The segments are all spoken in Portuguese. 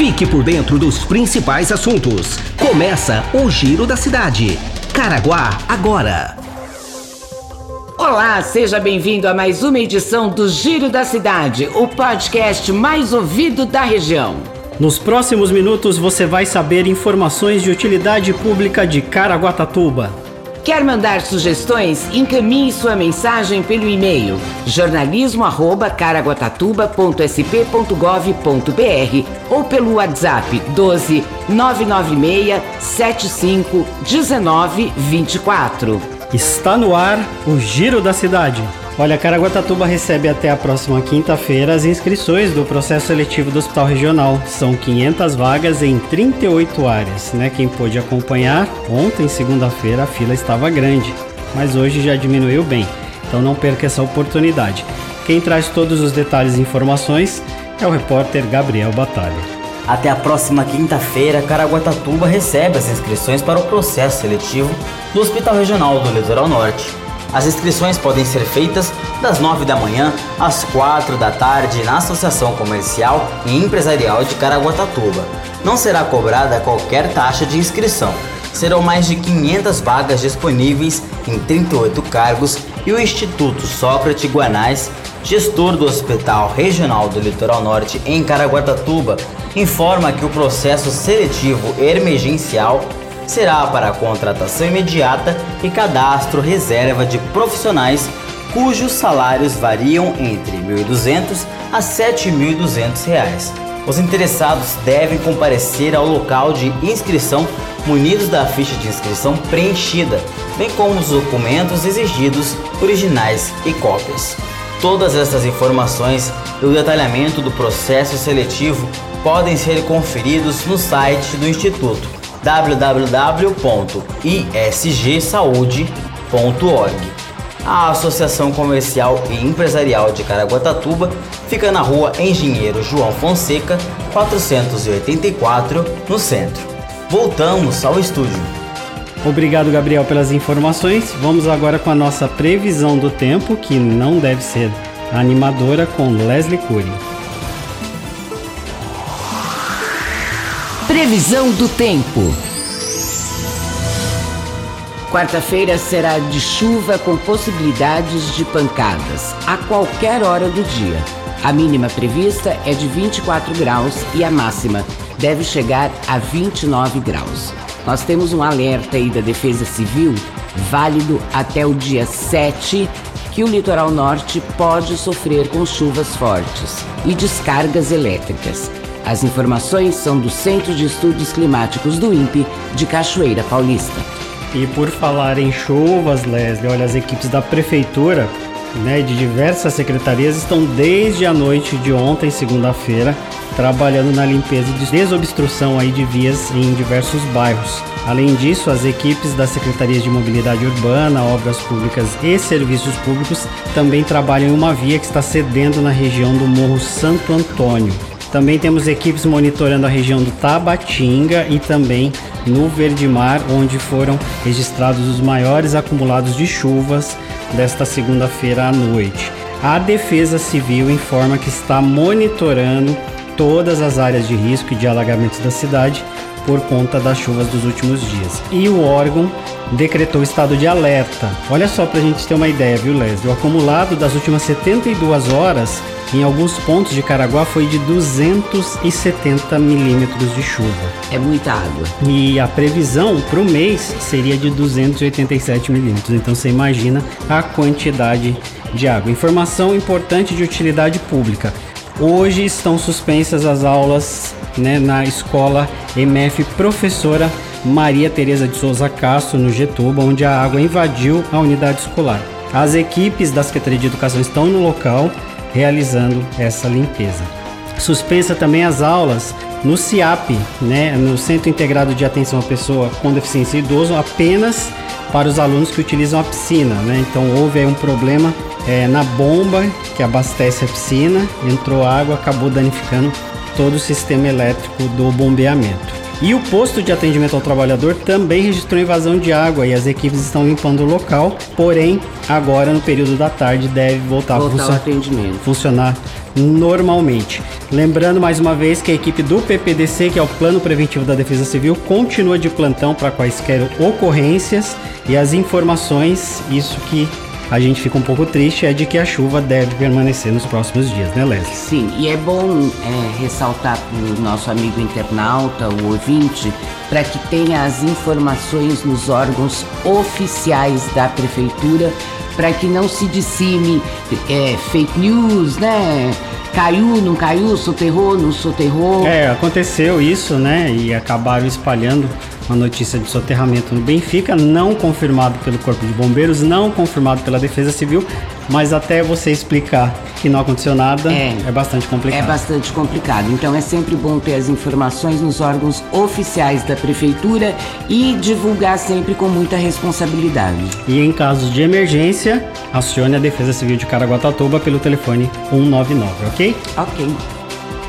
Fique por dentro dos principais assuntos. Começa o Giro da Cidade. Caraguá agora. Olá, seja bem-vindo a mais uma edição do Giro da Cidade, o podcast mais ouvido da região. Nos próximos minutos você vai saber informações de utilidade pública de Caraguatatuba. Quer mandar sugestões? Encaminhe sua mensagem pelo e-mail jornalismo@caraguatatuba.sp.gov.br ou pelo WhatsApp 12 996 75 19 24. Está no ar o Giro da Cidade. Olha, Caraguatatuba recebe até a próxima quinta-feira as inscrições do processo seletivo do Hospital Regional. São 500 vagas em 38 áreas, né? Quem pôde acompanhar, ontem, segunda-feira, a fila estava grande, mas hoje já diminuiu bem. Então não perca essa oportunidade. Quem traz todos os detalhes e informações é o repórter Gabriel Batalha. Até a próxima quinta-feira, Caraguatatuba recebe as inscrições para o processo seletivo do Hospital Regional do Litoral Norte. As inscrições podem ser feitas das 9 da manhã às 4 da tarde na Associação Comercial e Empresarial de Caraguatatuba. Não será cobrada qualquer taxa de inscrição. Serão mais de 500 vagas disponíveis em 38 cargos e o Instituto Sócrates Guanais, gestor do Hospital Regional do Litoral Norte em Caraguatatuba, informa que o processo seletivo emergencial será para contratação imediata e cadastro reserva de profissionais cujos salários variam entre R$ 1.200 a 7.200 reais. Os interessados devem comparecer ao local de inscrição munidos da ficha de inscrição preenchida, bem como os documentos exigidos, originais e cópias. Todas essas informações e o detalhamento do processo seletivo podem ser conferidos no site do Instituto www.isgsaude.org. A Associação Comercial e Empresarial de Caraguatatuba fica na rua Engenheiro João Fonseca, 484, no centro. Voltamos ao estúdio. Obrigado, Gabriel, pelas informações. Vamos agora com a nossa previsão do tempo, que não deve ser animadora, com Leslie Cury. Previsão do tempo. Quarta-feira será de chuva com possibilidades de pancadas a qualquer hora do dia. A mínima prevista é de 24 graus e a máxima deve chegar a 29 graus. Nós temos um alerta aí da Defesa Civil, válido até o dia 7, que o litoral norte pode sofrer com chuvas fortes e descargas elétricas. As informações são do Centro de Estudos Climáticos do INPE de Cachoeira Paulista. E por falar em chuvas, Leslie, olha, as equipes da prefeitura né, de diversas secretarias estão desde a noite de ontem, segunda-feira, trabalhando na limpeza e desobstrução aí de vias em diversos bairros. Além disso, as equipes das secretarias de mobilidade urbana, obras públicas e serviços públicos também trabalham em uma via que está cedendo na região do Morro Santo Antônio. Também temos equipes monitorando a região do Tabatinga e também no Verdemar, onde foram registrados os maiores acumulados de chuvas desta segunda-feira à noite. A Defesa Civil informa que está monitorando todas as áreas de risco e de alagamentos da cidade por conta das chuvas dos últimos dias. E o órgão decretou estado de alerta. Olha só para a gente ter uma ideia, viu, Leslie? O acumulado das últimas 72 horas em alguns pontos de Caraguá foi de 270 milímetros de chuva. É muita água. E a previsão para o mês seria de 287 milímetros. Então você imagina a quantidade de água. Informação importante de utilidade pública. Hoje estão suspensas as aulas né, na escola MF Professora Maria Tereza de Souza Castro, no Getuba, onde a água invadiu a unidade escolar. As equipes da Secretaria de Educação estão no local realizando essa limpeza. Suspensa também as aulas no CIAP, né, no Centro Integrado de Atenção à Pessoa com Deficiência Idoso, apenas para os alunos que utilizam a piscina. Né? Então houve aí um problema é, na bomba que abastece a piscina, entrou água, acabou danificando todo o sistema elétrico do bombeamento. E o posto de atendimento ao trabalhador também registrou invasão de água e as equipes estão limpando o local, porém, agora no período da tarde deve voltar, voltar a funcionar normalmente. Lembrando mais uma vez que a equipe do PPDC, que é o Plano Preventivo da Defesa Civil, continua de plantão para quaisquer ocorrências e as informações, isso que a gente fica um pouco triste é de que a chuva deve permanecer nos próximos dias, né, Leslie? Sim, e é bom é, ressaltar para o nosso amigo internauta, o ouvinte, para que tenha as informações nos órgãos oficiais da prefeitura, para que não se dissime é, fake news, né? Caiu, não caiu, soterrou, não soterrou. É, aconteceu isso, né? E acabaram espalhando uma notícia de soterramento no Benfica, não confirmado pelo Corpo de Bombeiros, não confirmado pela Defesa Civil, mas até você explicar que não aconteceu nada é, é bastante complicado. É bastante complicado. Então é sempre bom ter as informações nos órgãos oficiais da prefeitura e divulgar sempre com muita responsabilidade. E em casos de emergência, acione a Defesa Civil de Caraguatatuba pelo telefone 199, ok? Ok.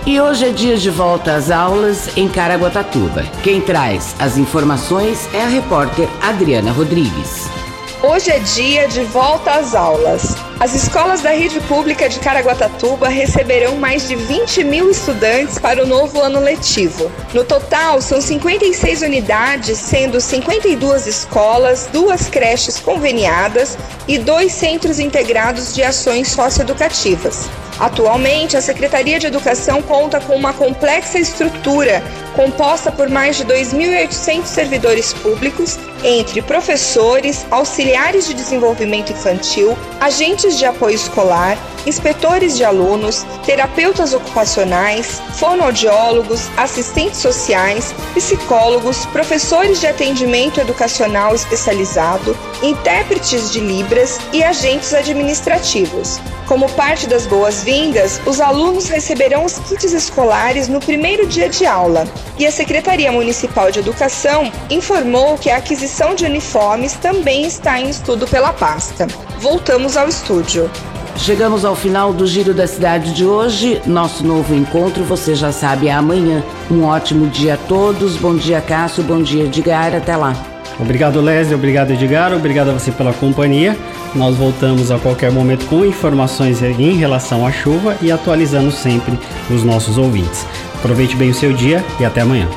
E hoje é dia de volta às aulas em Caraguatatuba. Quem traz as informações é a repórter Adriana Rodrigues. Hoje é dia de volta às aulas. As escolas da rede pública de Caraguatatuba receberão mais de 20 mil estudantes para o novo ano letivo. No total, são 56 unidades, sendo 52 escolas, duas creches conveniadas e dois centros integrados de ações socioeducativas. Atualmente, a Secretaria de Educação conta com uma complexa estrutura composta por mais de 2.800 servidores públicos, entre professores, auxiliares de desenvolvimento infantil, agentes de apoio escolar, inspetores de alunos, terapeutas ocupacionais, fonoaudiólogos, assistentes sociais, psicólogos, professores de atendimento educacional especializado, intérpretes de Libras e agentes administrativos. Como parte das boas-vindas, os alunos receberão os kits escolares no primeiro dia de aula, e a Secretaria Municipal de Educação informou que a aquisição de uniformes também está em estudo pela pasta. Voltamos ao estúdio. Chegamos ao final do Giro da Cidade de hoje. Nosso novo encontro, você já sabe, é amanhã. Um ótimo dia a todos. Bom dia, Cássio. Bom dia, Edgar. Até lá. Obrigado, Leslie. Obrigado, Edgar. Obrigado a você pela companhia. Nós voltamos a qualquer momento com informações em relação à chuva e atualizando sempre os nossos ouvintes. Aproveite bem o seu dia e até amanhã.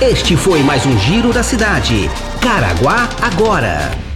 Este foi mais um Giro da Cidade. Caraguá agora.